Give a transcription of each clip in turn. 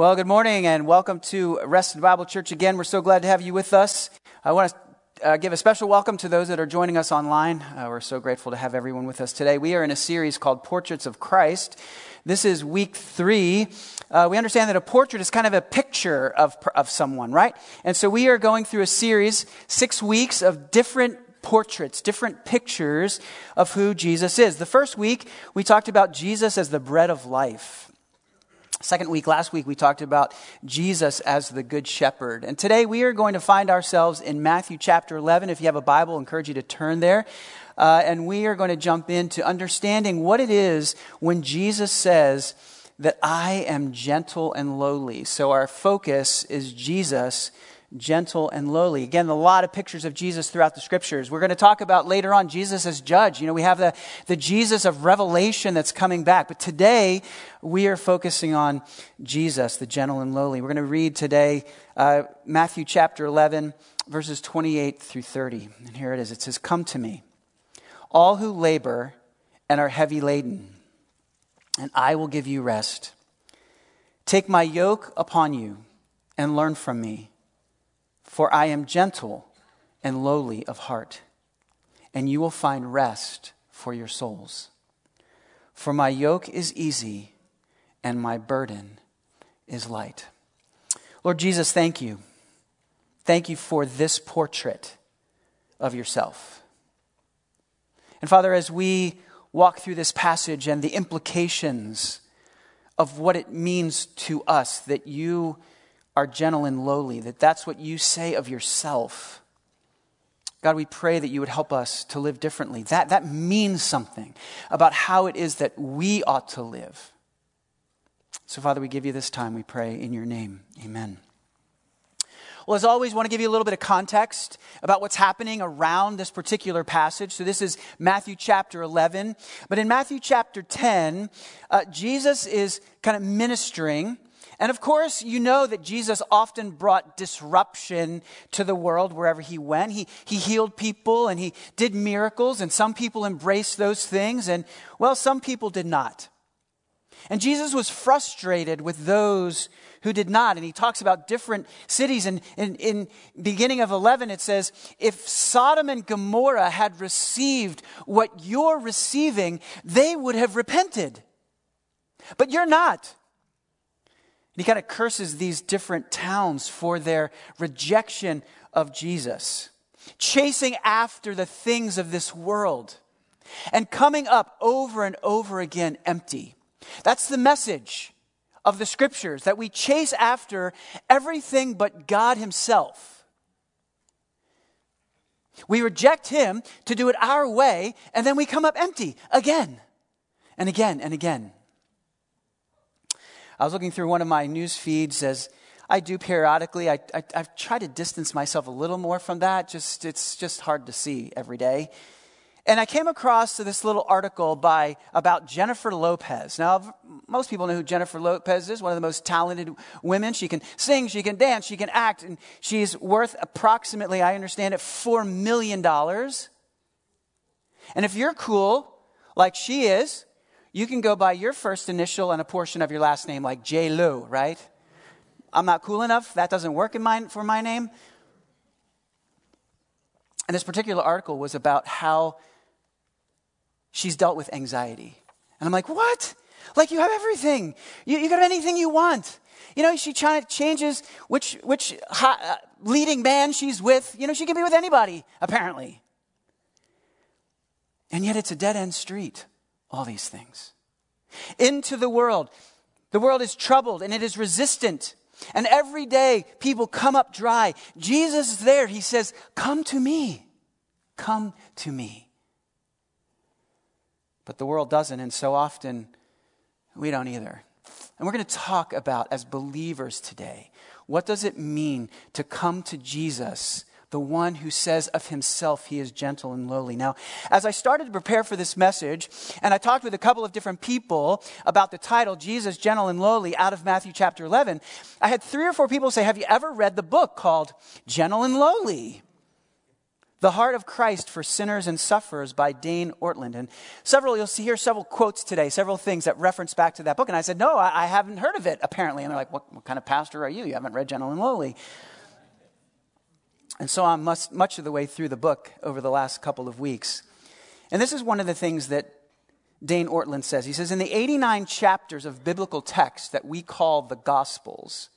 Well, good morning and welcome to Reston Bible Church again. We're so glad to have you with us. I want to uh, give a special welcome to those that are joining us online. Uh, we're so grateful to have everyone with us today. We are in a series called Portraits of Christ. This is week three. Uh, we understand that a portrait is kind of a picture of, of someone, right? And so we are going through a series, six weeks of different portraits, different pictures of who Jesus is. The first week, we talked about Jesus as the bread of life. Second week, last week, we talked about Jesus as the Good Shepherd. And today we are going to find ourselves in Matthew chapter 11. If you have a Bible, I encourage you to turn there. Uh, and we are going to jump into understanding what it is when Jesus says that I am gentle and lowly. So our focus is Jesus gentle and lowly. Again, a lot of pictures of Jesus throughout the scriptures. We're going to talk about later on Jesus as judge. You know, we have the, the Jesus of Revelation that's coming back. But today, we are focusing on Jesus, the gentle and lowly. We're going to read today uh, Matthew chapter 11, verses 28 through 30. And here it is it says, Come to me, all who labor and are heavy laden, and I will give you rest. Take my yoke upon you and learn from me for I am gentle and lowly of heart, and you will find rest for your souls. For my yoke is easy and my burden is light. Lord Jesus, thank you. Thank you for this portrait of yourself. And Father, as we walk through this passage and the implications of what it means to us that you are gentle and lowly, that that's what you say of yourself. God, we pray that you would help us to live differently. That, that means something about how it is that we ought to live. So, Father, we give you this time, we pray in your name. Amen. Well, as always, I want to give you a little bit of context about what's happening around this particular passage. So, this is Matthew chapter 11. But in Matthew chapter 10, uh, Jesus is kind of ministering and of course, you know that Jesus often brought disruption to the world wherever he went. He, he healed people and he did miracles, and some people embraced those things, and well, some people did not. And Jesus was frustrated with those who did not. And he talks about different cities. And in, in beginning of 11, it says, if Sodom and Gomorrah had received what you're receiving, they would have repented. But you're not. He kind of curses these different towns for their rejection of Jesus, chasing after the things of this world, and coming up over and over again empty. That's the message of the scriptures that we chase after everything but God Himself. We reject Him to do it our way, and then we come up empty again and again and again. I was looking through one of my news feeds as I do periodically. I, I, I've tried to distance myself a little more from that. Just, it's just hard to see every day. And I came across this little article by about Jennifer Lopez. Now, most people know who Jennifer Lopez is, one of the most talented women. She can sing, she can dance, she can act, and she's worth approximately, I understand it, $4 million. And if you're cool, like she is, you can go by your first initial and a portion of your last name, like J. Lo, right? I'm not cool enough. That doesn't work in my, for my name. And this particular article was about how she's dealt with anxiety. And I'm like, what? Like, you have everything. You, you got anything you want. You know, she changes which, which uh, leading man she's with. You know, she can be with anybody, apparently. And yet it's a dead end street all these things. Into the world. The world is troubled and it is resistant. And every day people come up dry. Jesus is there. He says, Come to me. Come to me. But the world doesn't, and so often we don't either. And we're going to talk about, as believers today, what does it mean to come to Jesus the one who says of himself he is gentle and lowly. Now, as I started to prepare for this message, and I talked with a couple of different people about the title, Jesus, Gentle and Lowly, out of Matthew chapter 11, I had three or four people say, Have you ever read the book called Gentle and Lowly? The Heart of Christ for Sinners and Sufferers by Dane Ortlund. And several, you'll see here several quotes today, several things that reference back to that book. And I said, No, I, I haven't heard of it, apparently. And they're like, what, what, kind of pastor are you? You haven't read Gentle and Lowly. And so I'm much, much of the way through the book over the last couple of weeks. And this is one of the things that Dane Ortlund says. He says, In the 89 chapters of biblical text that we call the Gospels,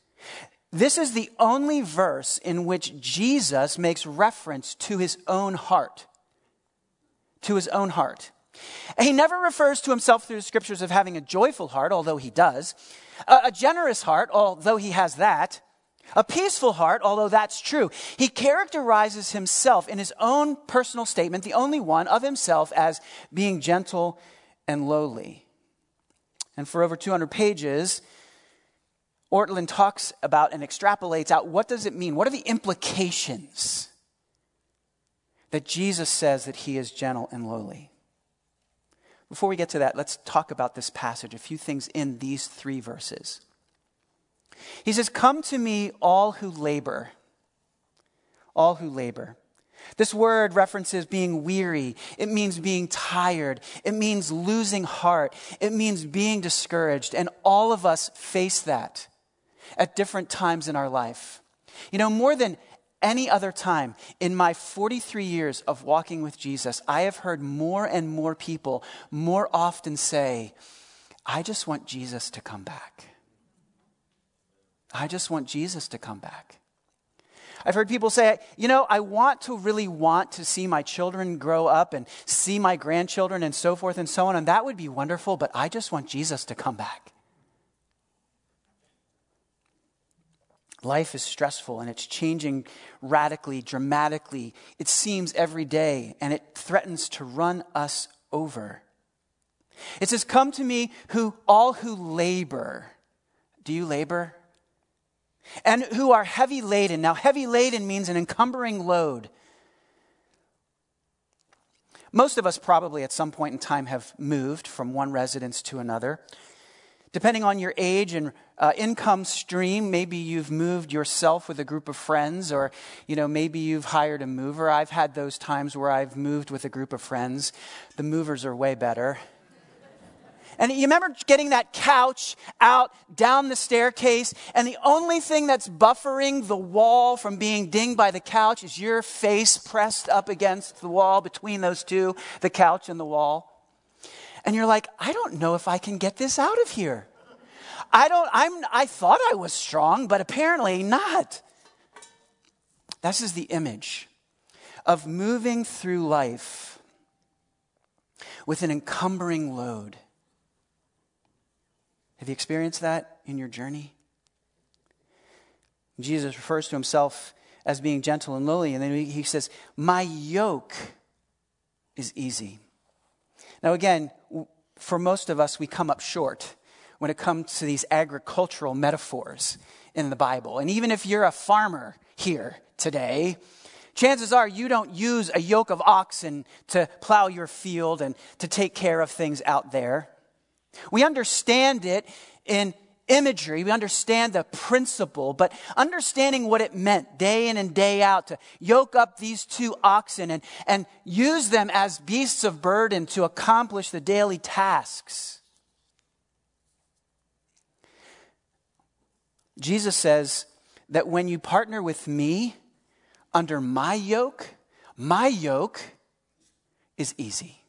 this is the only verse in which Jesus makes reference to his own heart. To his own heart. And he never refers to himself through the scriptures of having a joyful heart, although he does, a, generous heart, although he has that, a peaceful heart, although that's true. He characterizes himself in his own personal statement, the only one of himself, as being gentle and lowly. And for over 200 pages, Ortlund talks about and extrapolates out what does it mean? What are the implications that Jesus says that he is gentle and lowly? Before we get to that, let's talk about this passage, a few things in these three verses. He says, Come to me, all who labor. All who labor. This word references being weary. It means being tired. It means losing heart. It means being discouraged. And all of us face that at different times in our life. You know, more than any other time in my 43 years of walking with Jesus, I have heard more and more people more often say, I just want Jesus to come back. I just want Jesus to come back. I've heard people say, you know, I want to really want to see my children grow up and see my grandchildren and so forth and so on, and that would be wonderful, but I just want Jesus to come back. Life is stressful and it's changing radically, dramatically. It seems every day, and it threatens to run us over. It says, Come to me, who all who labor. Do you labor? And who are heavy laden. Now, heavy laden means an encumbering load. Most of us probably at some point in time have moved from one residence to another. Depending on your age and uh, income stream, maybe you've moved yourself with a group of friends, or you know maybe you've hired a mover. I've had those times where I've moved with a group of friends. The movers are way better. And you remember getting that couch out down the staircase, and the only thing that's buffering the wall from being dinged by the couch is your face pressed up against the wall between those two, the couch and the wall and you're like, I don't know if I can get this out of here. I don't, I'm, I thought I was strong, but apparently not. This is the image of moving through life with an encumbering load. Have you experienced that in your journey? Jesus refers to himself as being gentle and lowly, and then he says, My yoke is easy. Now, again, for most of us, we come up short when it comes to these agricultural metaphors in the Bible. And even if you're a farmer here today, chances are you don't use a yoke of oxen to plow your field and to take care of things out there. We understand it in imagery, we understand the principle, but understanding what it meant day in and day out to yoke up these two oxen and, and use them as beasts of burden to accomplish the daily tasks. Jesus says that when you partner with me under my yoke, my yoke is easy.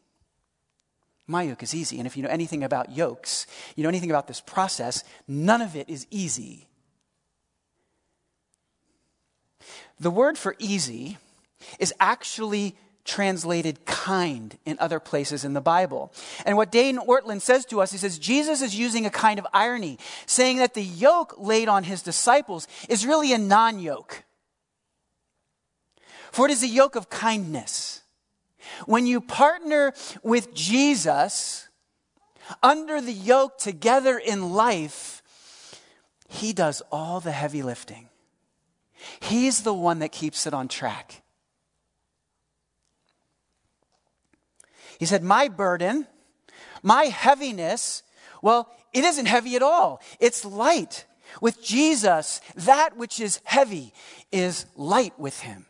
My yoke is easy. And if you know anything about yokes, you know anything about this process, none of it is easy. The word for easy is actually translated kind in other places in the Bible. And what Dane Ortlund says to us, he says, Jesus is using a kind of irony, saying that the yoke laid on his disciples is really a non yoke. For it is a yoke of kindness. When you partner with Jesus under the yoke together in life, He does all the heavy lifting. He's the one that keeps it on track. He said, My burden, my heaviness, well, it isn't heavy at all. It's light. With Jesus, that which is heavy is light with him.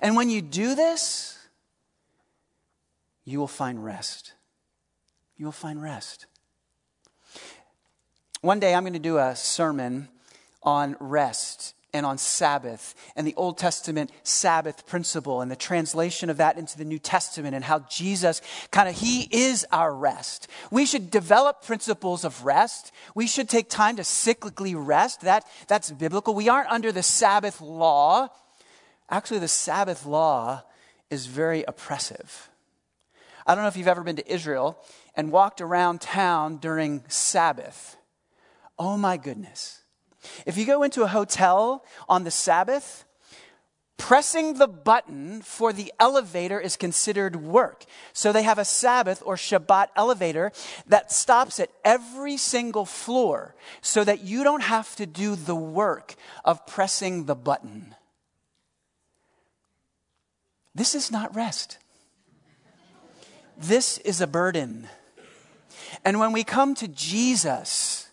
And when you do this, you will find rest. You will find rest. One day I'm going to do a sermon on rest and on Sabbath and the Old Testament Sabbath principle and the translation of that into the New Testament and how Jesus kind of, He is our rest. We should develop principles of rest. We should take time to cyclically rest. That, that's biblical. We aren't under the Sabbath law. Actually, the Sabbath law is very oppressive. I don't know if you've ever been to Israel and walked around town during Sabbath. Oh my goodness if you go into a hotel on the Sabbath, pressing the button for the elevator is considered work. So they have a Sabbath or Shabbat elevator that stops at every single floor so that you don't have to do the work of pressing the button. This is not rest. This is a burden. And when we come to Jesus,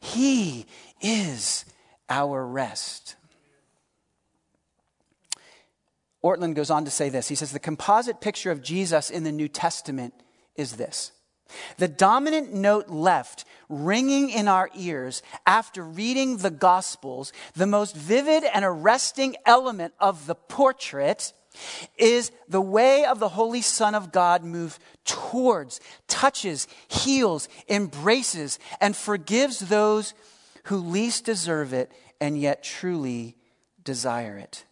He is our rest. Ortlund goes on to say this. He says, The composite picture of Jesus in the New Testament is this. The dominant note left ringing in our ears after reading the Gospels, the most vivid and arresting element of the portrait is the way of the Holy Son of God move towards, touches, heals, embraces, and forgives those who least deserve it and yet truly desire it.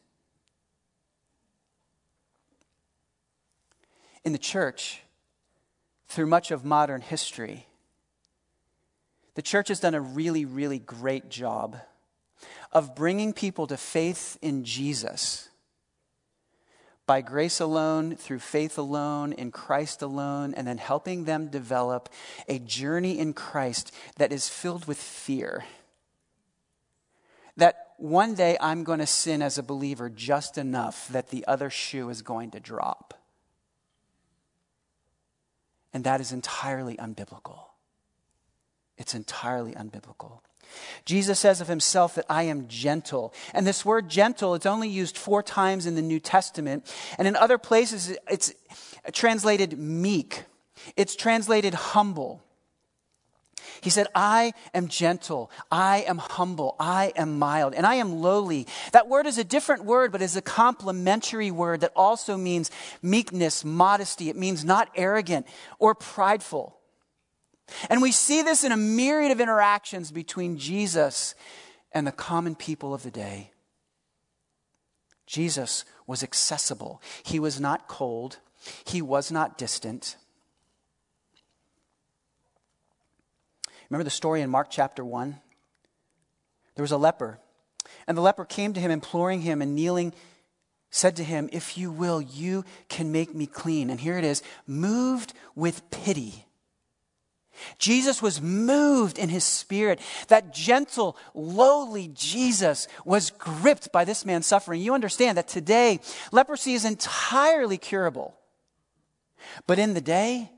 In the church, through much of modern history, the church has done a really, really great job of bringing people to faith in Jesus by grace alone, through faith alone, in Christ alone, and then helping them develop a journey in Christ that is filled with fear that one day I'm going to sin as a believer just enough that the other shoe is going to drop. And that is entirely unbiblical. It's entirely unbiblical. Jesus says of himself that I am gentle. And this word gentle, it's only used four times in the New Testament. And in other places, it's translated meek, it's translated humble. He said, I am gentle, I am humble, I am mild, and I am lowly. That word is a different word, but is a complementary word that also means meekness, modesty. It means not arrogant or prideful. And we see this in a myriad of interactions between Jesus and the common people of the day. Jesus was accessible. He was not cold. He was not distant. Remember the story in Mark chapter 1? There was a leper, and the leper came to him, imploring him, and kneeling, said to him, If you will, you can make me clean. And here it is moved with pity. Jesus was moved in his spirit. That gentle, lowly Jesus was gripped by this man's suffering. You understand that today, leprosy is entirely curable. But in the day,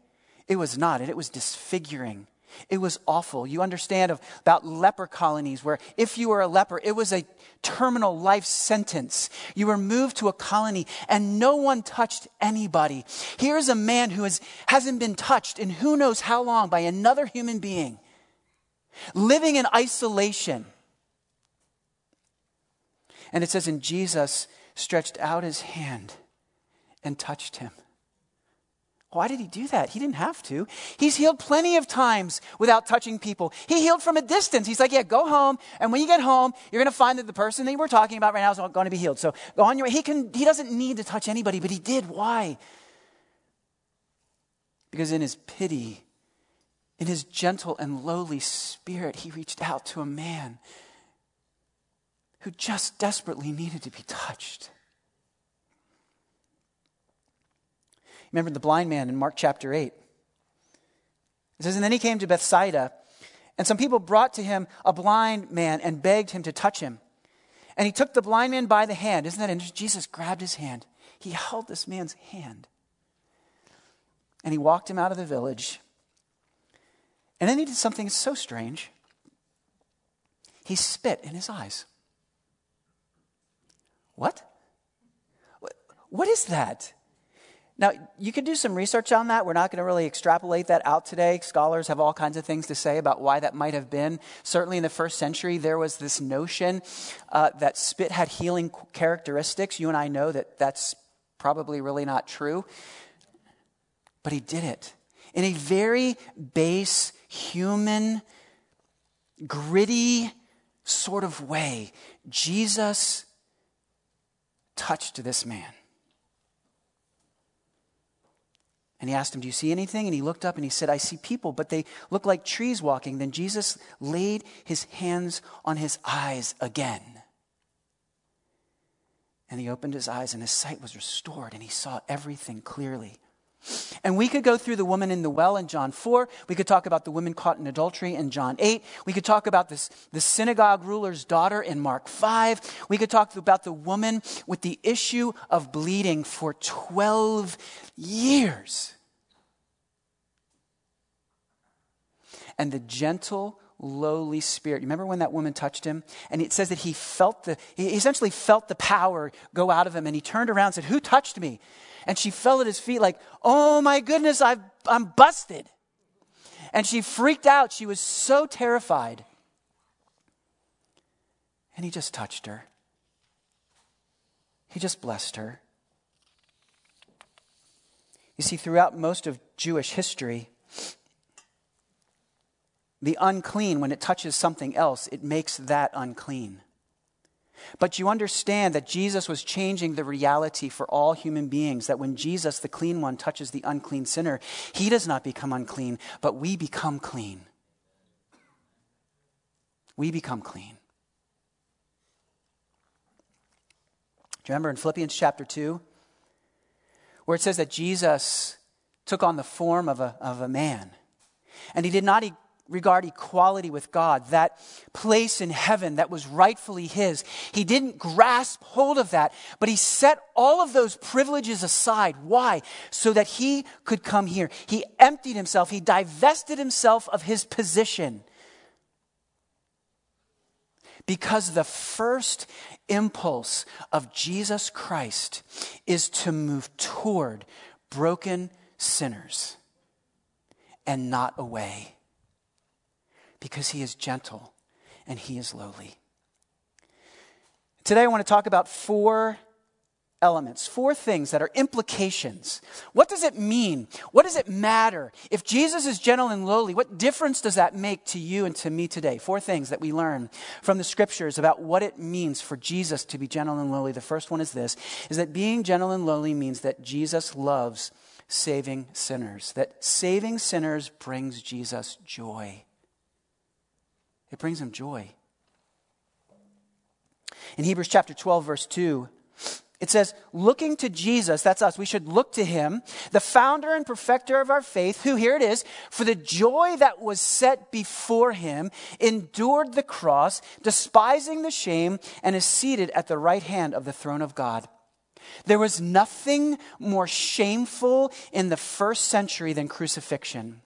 it was not, and it was disfiguring. It was awful. You understand of, about leper colonies where if you were a leper, it was a terminal life sentence. You were moved to a colony and no one touched anybody. Here's a man who has, hasn't been touched in who knows how long by another human being, living in isolation. And it says, and Jesus stretched out his hand and touched him. Why did he do that? He didn't have to. He's healed plenty of times without touching people. He healed from a distance. He's like, yeah, go home. And when you get home, you're going to find that the person that we're talking about right now is going to be healed. So go on your way. He, can, he doesn't need to touch anybody, but he did. Why? Because in his pity, in his gentle and lowly spirit, he reached out to a man who just desperately needed to be touched. Remember the blind man in Mark chapter 8. It says, And then he came to Bethsaida, and some people brought to him a blind man and begged him to touch him. And he took the blind man by the hand. Isn't that interesting? Jesus grabbed his hand. He held this man's hand. And he walked him out of the village. And then he did something so strange. He spit in his eyes. What? What is that? Now, you could do some research on that. We're not going to really extrapolate that out today. Scholars have all kinds of things to say about why that might have been. Certainly in the first century, there was this notion uh, that spit had healing characteristics. You and I know that that's probably really not true. But he did it in a very base, human, gritty sort of way. Jesus touched this man. And he asked him, Do you see anything? And he looked up and he said, I see people, but they look like trees walking. Then Jesus laid his hands on his eyes again. And he opened his eyes, and his sight was restored, and he saw everything clearly. And we could go through the woman in the well in John 4. We could talk about the woman caught in adultery in John 8. We could talk about this, the synagogue ruler's daughter in Mark 5. We could talk about the woman with the issue of bleeding for 12 years. And the gentle, lowly spirit. You remember when that woman touched him? And it says that he felt the, he essentially felt the power go out of him. And he turned around and said, Who touched me? And she fell at his feet like, oh my goodness, i I'm busted. And she freaked out. She was so terrified. And he just touched her. He just blessed her. You see, throughout most of Jewish history, the unclean, when it touches something else, it makes that unclean. But you understand that Jesus was changing the reality for all human beings, that when Jesus, the clean one, touches the unclean sinner, he does not become unclean, but we become clean. We become clean. Do you remember in Philippians chapter 2, where it says that Jesus took on the form of a, of a man? And he did not regard equality with God, that place in heaven that was rightfully his. He didn't grasp hold of that, but he set all of those privileges aside. Why? So that he could come here. He emptied himself, he divested himself of his position. Because the first impulse of Jesus Christ is to move toward broken sinners and not away because he is gentle and he is lowly. Today, I want to talk about four elements, four things that are implications. What does it mean? What does it matter? If Jesus is gentle and lowly, what difference does that make to you and to me today? Four things that we learn from the scriptures about what it means for Jesus to be gentle and lowly. The first one is this is that being gentle and lowly means that Jesus loves saving sinners. That saving sinners brings Jesus joy. It brings him joy. In Hebrews chapter 12, verse 2, it says, looking to Jesus, that's us, we should look to him, the founder and perfecter of our faith, who, here it is, for the joy that was set before him, endured the cross, despising the shame, and is seated at the right hand of the throne of God. There was nothing more shameful in the first century than crucifixion.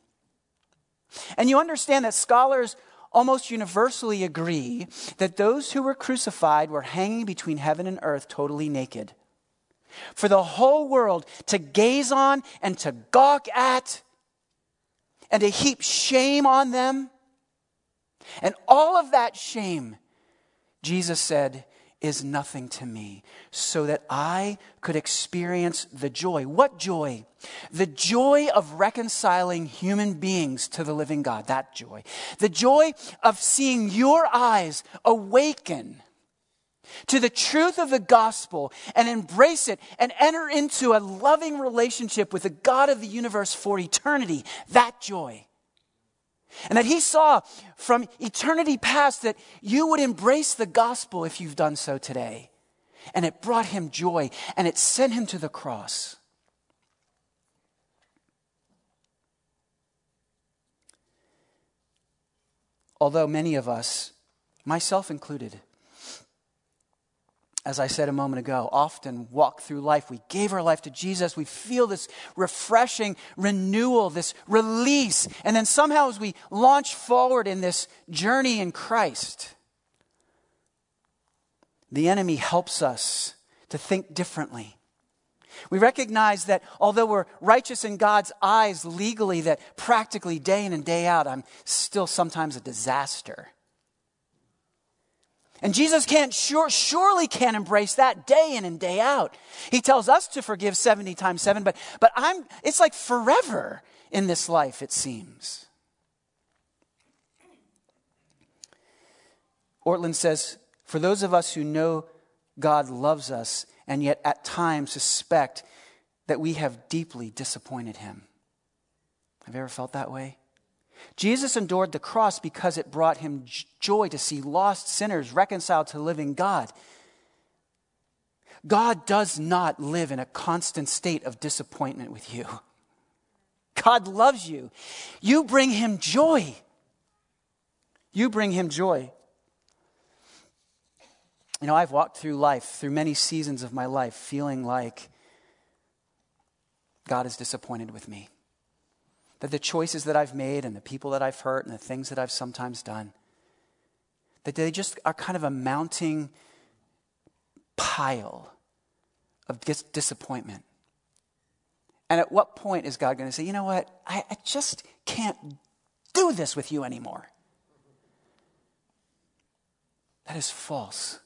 And you understand that scholars almost universally agree that those who were crucified were hanging between heaven and earth totally naked. For the whole world to gaze on and to gawk at and to heap shame on them. And all of that shame, Jesus said, is nothing to me, so that I could experience the joy. What joy? The joy of reconciling human beings to the living God. That joy. The joy of seeing your eyes awaken to the truth of the gospel and embrace it and enter into a loving relationship with the God of the universe for eternity. That joy. And that he saw from eternity past that you would embrace the gospel if you've done so today. And it brought him joy and it sent him to the cross. Although many of us, myself included, as I said a moment ago, often walk through life. We gave our life to Jesus. We feel this refreshing renewal, this release. And then somehow, as we launch forward in this journey in Christ, the enemy helps us to think differently, We recognize that although we're righteous in God's eyes legally, that practically day in and day out, I'm still sometimes a disaster. And Jesus can't sure, surely can't embrace that day in and day out. He tells us to forgive 70 times 7, but, but I'm, it's like forever in this life, it seems. Ortlund says, For those of us who know God loves us and yet at times suspect that we have deeply disappointed him. Have you ever felt that way? Jesus endured the cross because it brought him joy to see lost sinners reconciled to living God. God does not live in a constant state of disappointment with you. God loves you. You bring him joy. You bring him joy. You know, I've walked through life, through many seasons of my life, feeling like God is disappointed with me. That the choices that I've made and the people that I've hurt and the things that I've sometimes done, that they just are kind of a mounting pile of dis- disappointment. And at what point is God going to say, you know what? I, I just can't do this with you anymore? That is false.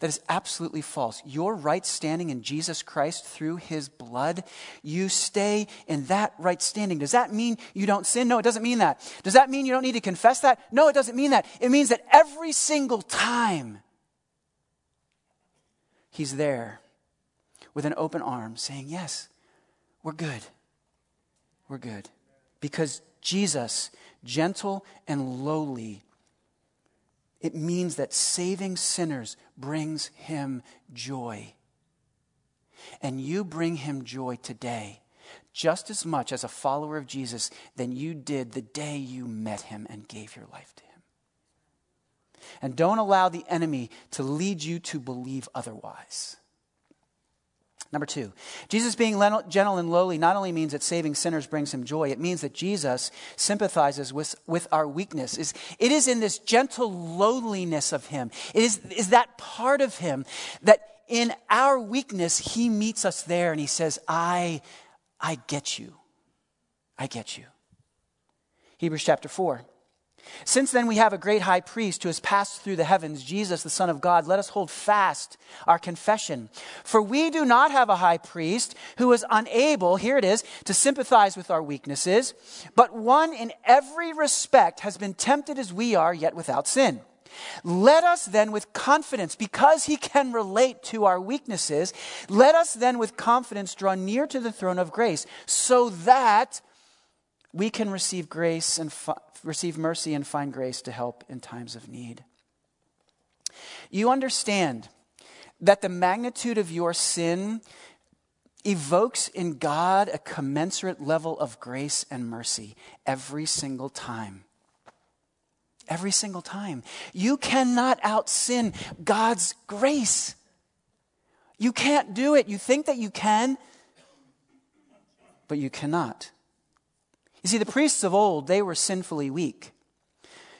That is absolutely false. Your right standing in Jesus Christ through his blood, you stay in that right standing. Does that mean you don't sin? No, it doesn't mean that. Does that mean you don't need to confess that? No, it doesn't mean that. It means that every single time he's there with an open arm saying, Yes, we're good. We're good. Because Jesus, gentle and lowly, it means that saving sinners brings him joy. And you bring him joy today just as much as a follower of Jesus than you did the day you met him and gave your life to him. And don't allow the enemy to lead you to believe otherwise. Number two, Jesus being gentle and lowly not only means that saving sinners brings him joy, it means that Jesus sympathizes with, with our weakness. It is in this gentle lowliness of him, it is, is that part of him that in our weakness, he meets us there and he says, I, I get you. I get you. Hebrews chapter 4. Since then, we have a great high priest who has passed through the heavens, Jesus, the Son of God. Let us hold fast our confession. For we do not have a high priest who is unable, here it is, to sympathize with our weaknesses, but one in every respect has been tempted as we are, yet without sin. Let us then with confidence, because he can relate to our weaknesses, let us then with confidence draw near to the throne of grace so that we can receive grace and receive mercy and find grace to help in times of need. You understand that the magnitude of your sin evokes in God a commensurate level of grace and mercy every single time. Every single time. You cannot out sin God's grace. You can't do it. You think that you can, but you cannot. You see, the priests of old, they were sinfully weak.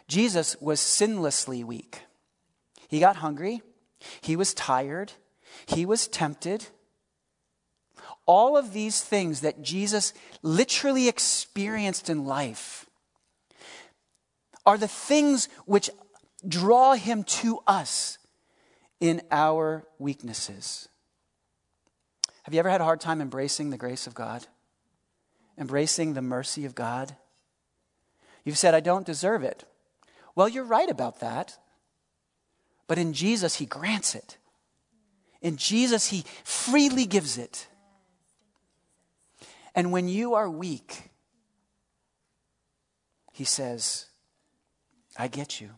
Jesus was sinlessly weak. He got hungry, he was tired, he was tempted. All of these things that Jesus literally experienced in life are the things which draw him to us in our weaknesses. Have you ever had a hard time embracing the grace of God? Embracing the mercy of God? You've said, I don't deserve it. Well, you're right about that. But in Jesus, He grants it. In Jesus, He freely gives it. And when you are weak, He says, I get you.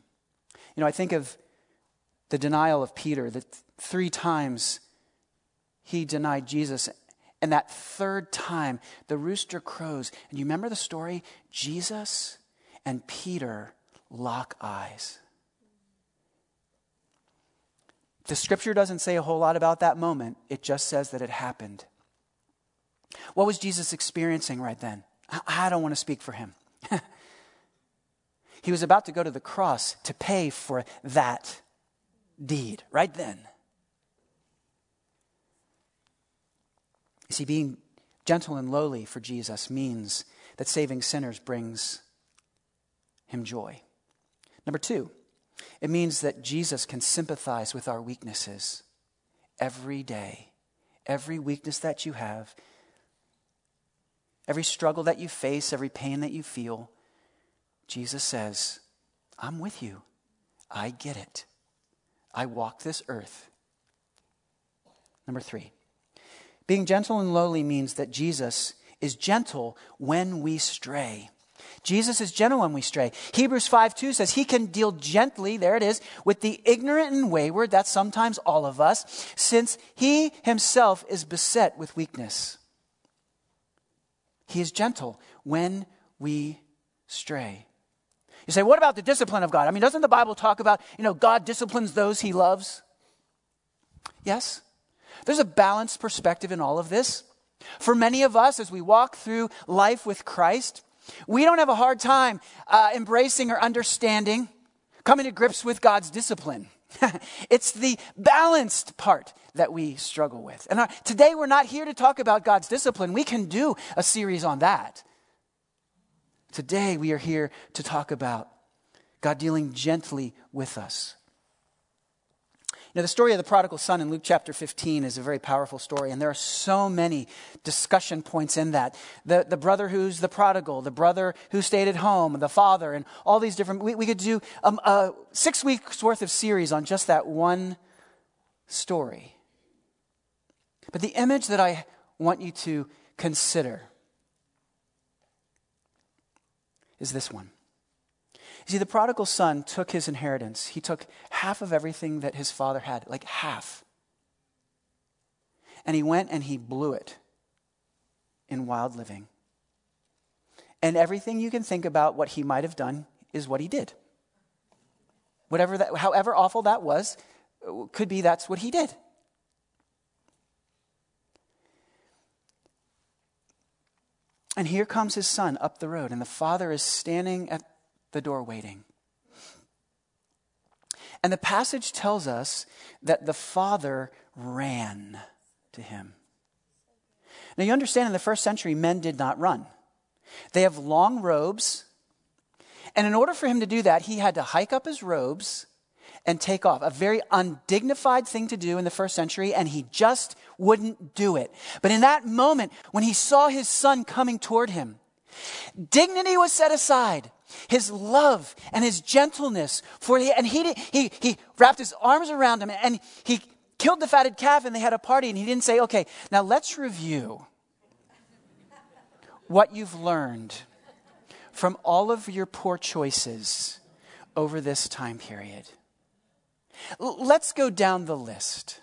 You know, I think of the denial of Peter, that three times he denied Jesus. And that third time, the rooster crows. And you remember the story? Jesus and Peter lock eyes. The scripture doesn't say a whole lot about that moment, it just says that it happened. What was Jesus experiencing right then? I don't want to speak for him. he was about to go to the cross to pay for that deed right then. You see, being gentle and lowly for Jesus means that saving sinners brings him joy. Number two, it means that Jesus can sympathize with our weaknesses every day. Every weakness that you have, every struggle that you face, every pain that you feel, Jesus says, I'm with you. I get it. I walk this earth. Number three, being gentle and lowly means that Jesus is gentle when we stray. Jesus is gentle when we stray. Hebrews 5 2 says he can deal gently, there it is, with the ignorant and wayward, that's sometimes all of us, since he himself is beset with weakness. He is gentle when we stray. You say, what about the discipline of God? I mean, doesn't the Bible talk about, you know, God disciplines those he loves? Yes. There's a balanced perspective in all of this. For many of us, as we walk through life with Christ, we don't have a hard time uh, embracing or understanding, coming to grips with God's discipline. it's the balanced part that we struggle with. And our, uh, today we're not here to talk about God's discipline. We can do a series on that. Today we are here to talk about God dealing gently with us. Now, the story of the prodigal son in Luke chapter 15 is a very powerful story, and there are so many discussion points in that. The, the brother who's the prodigal, the brother who stayed at home, the father, and all these different. We, we could do um, a six weeks worth of series on just that one story. But the image that I want you to consider is this one. You see, the prodigal son took his inheritance. He took half of everything that his father had, like half. And he went and he blew it in wild living. And everything you can think about what he might have done is what he did. Whatever that, however awful that was, could be that's what he did. And here comes his son up the road, and the father is standing at the door waiting. And the passage tells us that the father ran to him. Now, you understand in the first century, men did not run. They have long robes. And in order for him to do that, he had to hike up his robes and take off. A very undignified thing to do in the first century, and he just wouldn't do it. But in that moment, when he saw his son coming toward him, dignity was set aside his love and his gentleness for the, and he, he, he wrapped his arms around him and he killed the fatted calf and they had a party and he didn't say, okay, now let's review what you've learned from all of your poor choices over this time period. L- let's go down the list.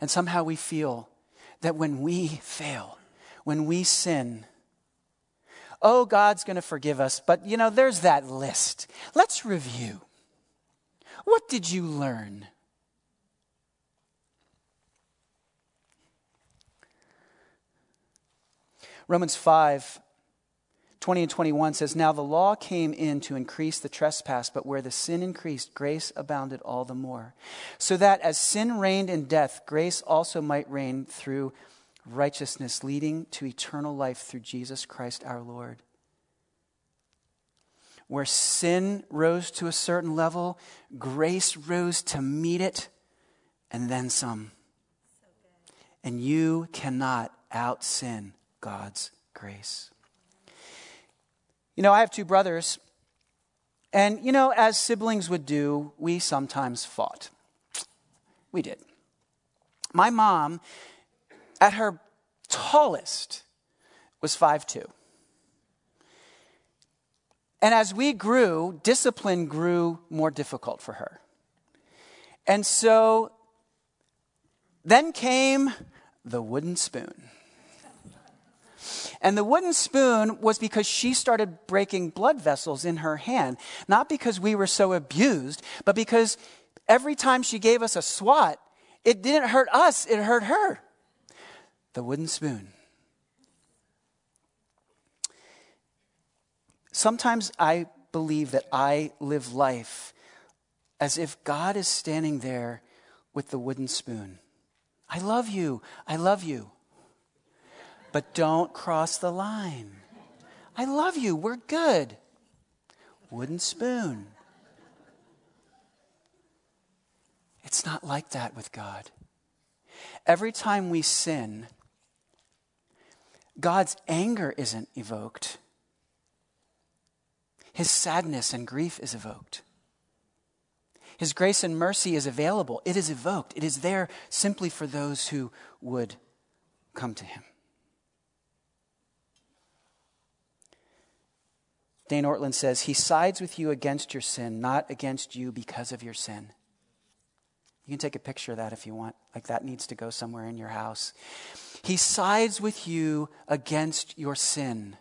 And somehow we feel that when we fail, when we sin, oh, God's going to forgive us, but you know, there's that list. Let's review. What did you learn? Romans 5 20 and 21 says, Now the law came in to increase the trespass, but where the sin increased, grace abounded all the more. So that as sin reigned in death, grace also might reign through righteousness leading to eternal life through Jesus Christ our Lord. Where sin rose to a certain level, grace rose to meet it, and then some. And you cannot out sin God's grace. You know, I have two brothers, and you know, as siblings would do, we sometimes fought. We did. My mom at her tallest was five two, And as we grew, discipline grew more difficult for her. And so then came the wooden spoon. And the wooden spoon was because she started breaking blood vessels in her hand. Not because we were so abused, but because every time she gave us a swat, it didn't hurt us, it hurt her the wooden spoon. Sometimes I believe that I live life as if God is standing there with the wooden spoon. I love you. I love you. But don't cross the line. I love you. We're good. Wooden spoon. It's not like that with God. Every time we sin, God's anger isn't evoked, His sadness and grief is evoked. His grace and mercy is available. It is evoked. It is there simply for those who would come to Him. Dane Ortlund says, He sides with you against your sin, not against you because of your sin. You can take a picture of that if you want. Like that needs to go somewhere in your house. He sides with you against your sin,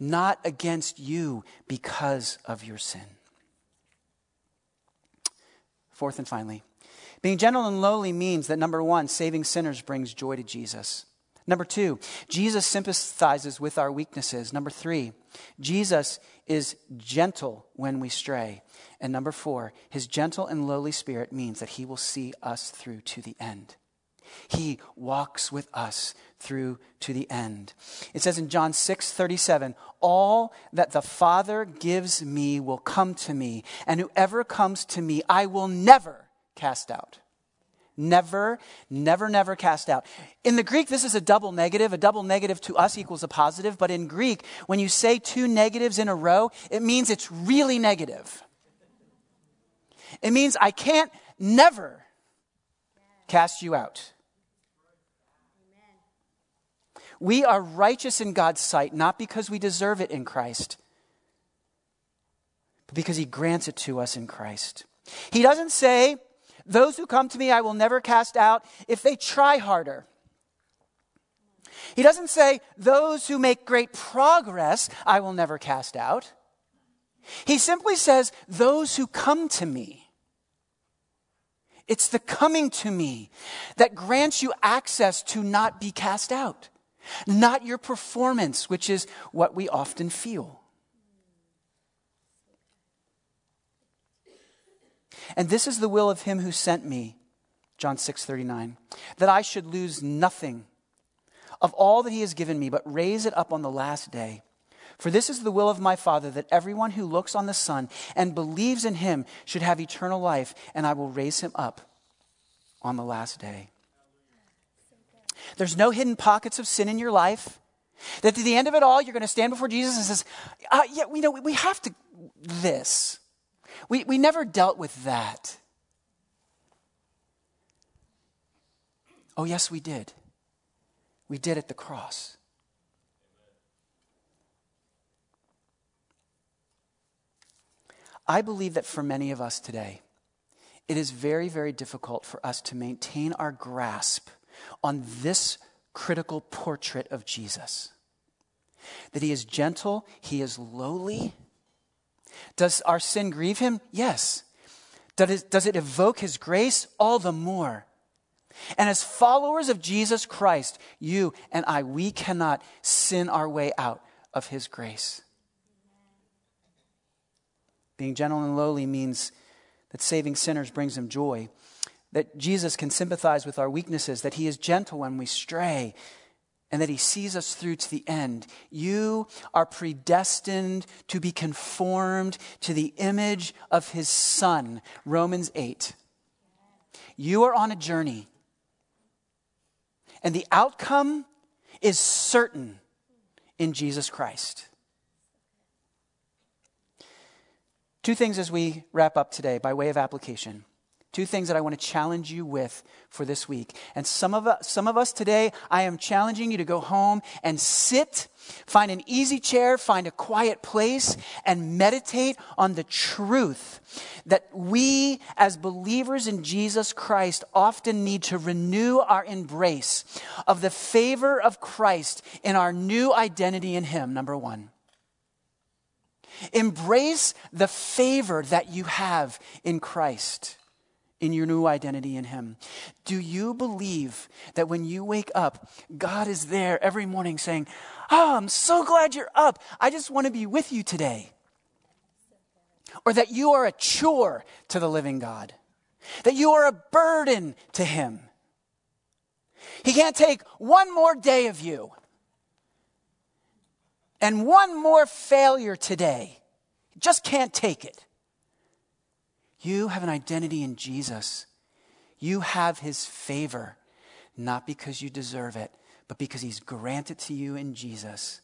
not against you because of your sin. Fourth and finally, being gentle and lowly means that number one, saving sinners brings joy to Jesus. Number two, Jesus sympathizes with our weaknesses. Number three, Jesus is gentle when we stray. And number four, his gentle and lowly spirit means that he will see us through to the end. He walks with us through to the end. It says in John 6 37, All that the Father gives me will come to me, and whoever comes to me, I will never cast out. Never, never, never cast out. In the Greek, this is a double negative. A double negative to us equals a positive, but in Greek, when you say two negatives in a row, it means it's really negative. It means I can't never cast you out. We are righteous in God's sight, not because we deserve it in Christ, but because He grants it to us in Christ. He doesn't say, Those who come to me I will never cast out if they try harder. He doesn't say, Those who make great progress I will never cast out. He simply says, Those who come to me. It's the coming to me that grants you access to not be cast out not your performance, which is what we often feel. And this is the will of him who sent me, John 6:39, that I should lose nothing of all that he has given me, but raise it up on the last day. For this is the will of my Father, that everyone who looks on the Son and believes in him should have eternal life, and I will raise him up on the last day. There's no hidden pockets of sin in your life. That at the end of it all, you're going to stand before Jesus and says, uh, "Yeah, we know we have to this. We we never dealt with that." Oh yes, we did. We did at the cross. I believe that for many of us today, it is very, very difficult for us to maintain our grasp on this critical portrait of Jesus that he is gentle, he is lowly. Does our sin grieve him? Yes. Does it, evoke his grace? All the more. And as followers of Jesus Christ, you and I, we cannot sin our way out of his grace. Being gentle and lowly means that saving sinners brings him joy that Jesus can sympathize with our weaknesses, that he is gentle when we stray, and that he sees us through to the end. You are predestined to be conformed to the image of his son, Romans 8. You are on a journey, and the outcome is certain in Jesus Christ. Two things as we wrap up today by way of application. Two things that I want to challenge you with for this week. And some of, us, some of us today, I am challenging you to go home and sit, find an easy chair, find a quiet place, and meditate on the truth that we, as believers in Jesus Christ, often need to renew our embrace of the favor of Christ in our new identity in Him, number one. Embrace the favor that you have in Christ in your new identity in Him? Do you believe that when you wake up, God is there every morning saying, Oh, I'm so glad you're up. I just want to be with you today? Or that you are a chore to the living God, that you are a burden to Him. He can't take one more day of you and one more failure today. Just can't take it. You have an identity in Jesus. You have his favor, not because you deserve it, but because he's granted to you in Jesus.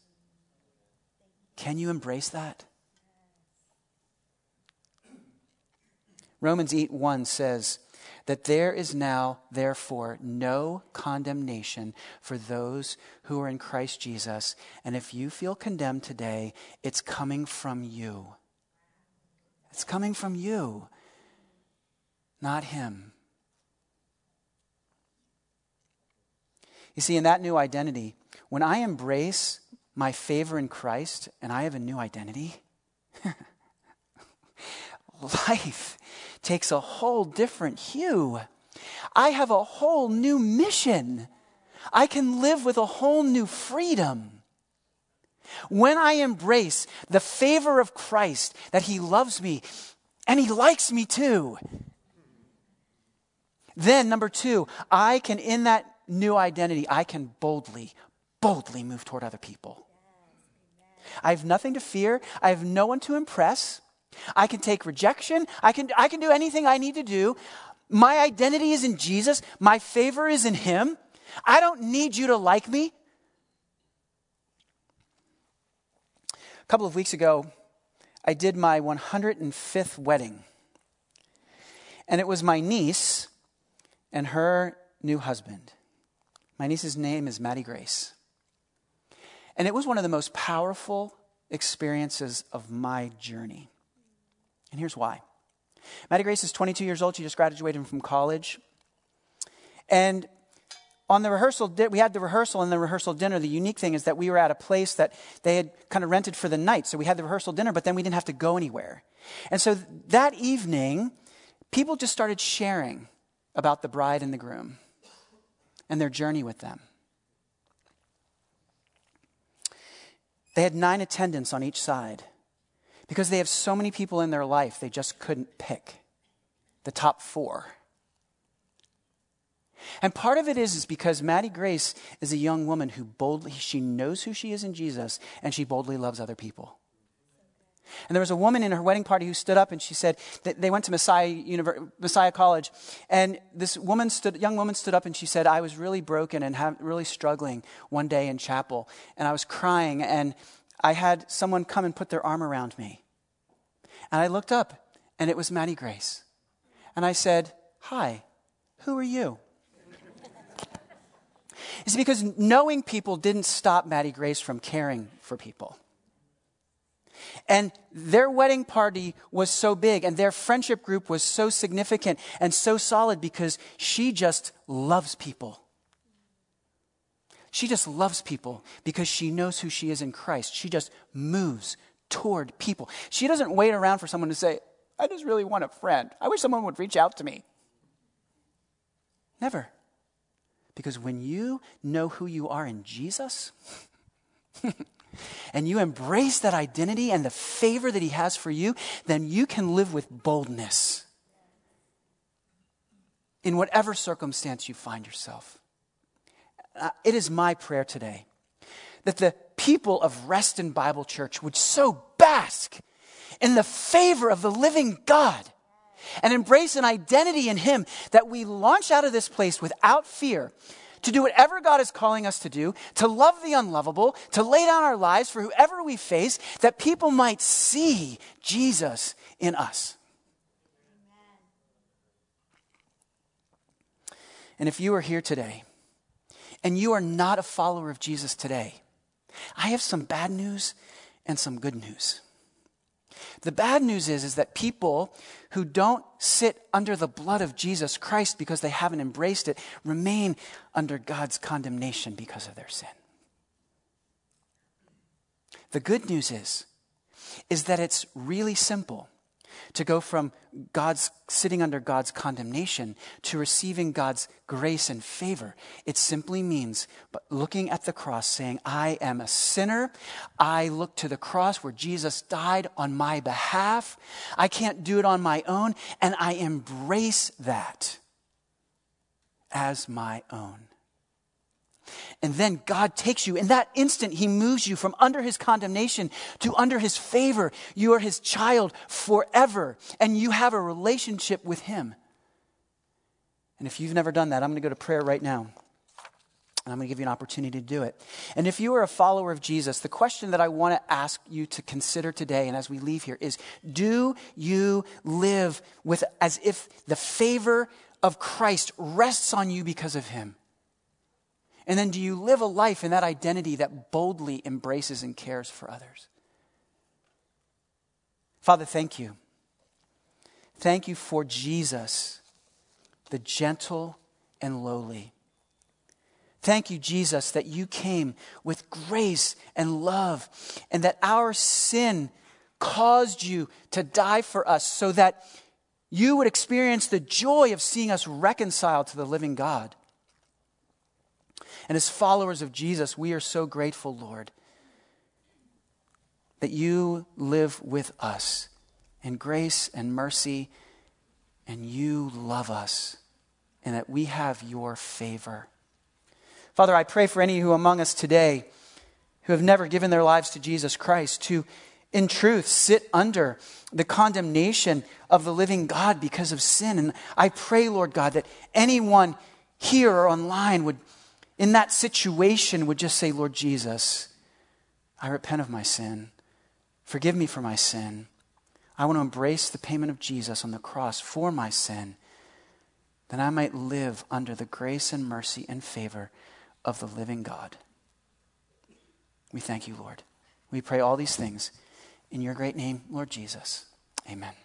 Can you embrace that? Romans 8 1 says that there is now, therefore, no condemnation for those who are in Christ Jesus. And if you feel condemned today, it's coming from you. It's coming from you, not him. You see, in that new identity, when I embrace my favor in Christ and I have a new identity, life takes a whole different hue. I have a whole new mission. I can live with a whole new freedom. When I embrace the favor of Christ, that He loves me and He likes me too, then, number two, I can, in that new identity, I can boldly, boldly move toward other people. I have nothing to fear. I have no one to impress. I can take rejection. I can, I can do anything I need to do. My identity is in Jesus. My favor is in Him. I don't need you to like me. A couple of weeks ago, I did my 105th wedding. And it was my niece and her new husband. My niece's name is Maddie Grace. And it was one of the most powerful experiences of my journey. And here's why. Maddie Grace is 22 years old. She just graduated from college. And on the rehearsal, we had the rehearsal and the rehearsal dinner. The unique thing is that we were at a place that they had kind of rented for the night. So we had the rehearsal dinner, but then we didn't have to go anywhere. And so that evening, people just started sharing about the bride and the groom and their journey with them. They had nine attendants on each side because they have so many people in their life, they just couldn't pick the top four. And part of it is, is because Maddie Grace is a young woman who boldly, she knows who she is in Jesus, and she boldly loves other people. And there was a woman in her wedding party who stood up and she said that they went to Messiah, Messiah College. And this woman stood, young woman stood up and she said, I was really broken and have, really struggling one day in chapel. And I was crying and I had someone come and put their arm around me. And I looked up, and it was Maddie Grace. And I said, Hi, who are you? it's because knowing people didn't stop Maddie Grace from caring for people. And their wedding party was so big, and their friendship group was so significant and so solid because she just loves people. She just loves people because she knows who she is in Christ. She just moves toward people. She doesn't wait around for someone to say, I just really want a friend. I wish someone would reach out to me. Never. Because when you know who you are in Jesus, and you embrace that identity and the favor that He has for you, then you can live with boldness in whatever circumstance you find yourself. Uh, it is my prayer today that the people of Reston Bible Church would so bask in the favor of the living God and embrace an identity in Him that we launch out of this place without fear to do whatever God is calling us to do, to love the unlovable, to lay down our lives for whoever we face, that people might see Jesus in us. And if you are here today and you are not a follower of Jesus today, I have some bad news and some good news. The bad news is, is that people who don't sit under the blood of Jesus Christ because they haven't embraced it remain under God's condemnation because of their sin. The good news is, is that it's really simple to go from God's sitting under God's condemnation to receiving God's grace and favor. It simply means but looking at the cross saying, I am a sinner. I look to the cross where Jesus died on my behalf. I can't do it on my own. And I embrace that as my own. And then God takes you. In that instant, He moves you from under His condemnation to under His favor. You are His child forever, and you have a relationship with Him. And if you've never done that, I'm going to go to prayer right now. And I'm going to give you an opportunity to do it. And if you are a follower of Jesus, the question that I want to ask you to consider today and as we leave here is do you live with as if the favor of Christ rests on you because of him? And then do you live a life in that identity that boldly embraces and cares for others? Father, thank you. Thank you for Jesus, the gentle and lowly Thank you, Jesus, that you came with grace and love, and that our sin caused you to die for us so that you would experience the joy of seeing us reconciled to the living God. And as followers of Jesus, we are so grateful, Lord, that you live with us in grace and mercy, and you love us, and that we have your favor. Father, I pray for any who among us today who have never given their lives to Jesus Christ to, in truth, sit under the condemnation of the living God because of sin. And I pray, Lord God, that anyone here or online would, in that situation, would just say, Lord Jesus, I repent of my sin. Forgive me for my sin. I want to embrace the payment of Jesus on the cross for my sin, that I might live under the grace and mercy and favor of the living God. We thank you, Lord. We pray all these things in your great name, Lord Jesus. Amen.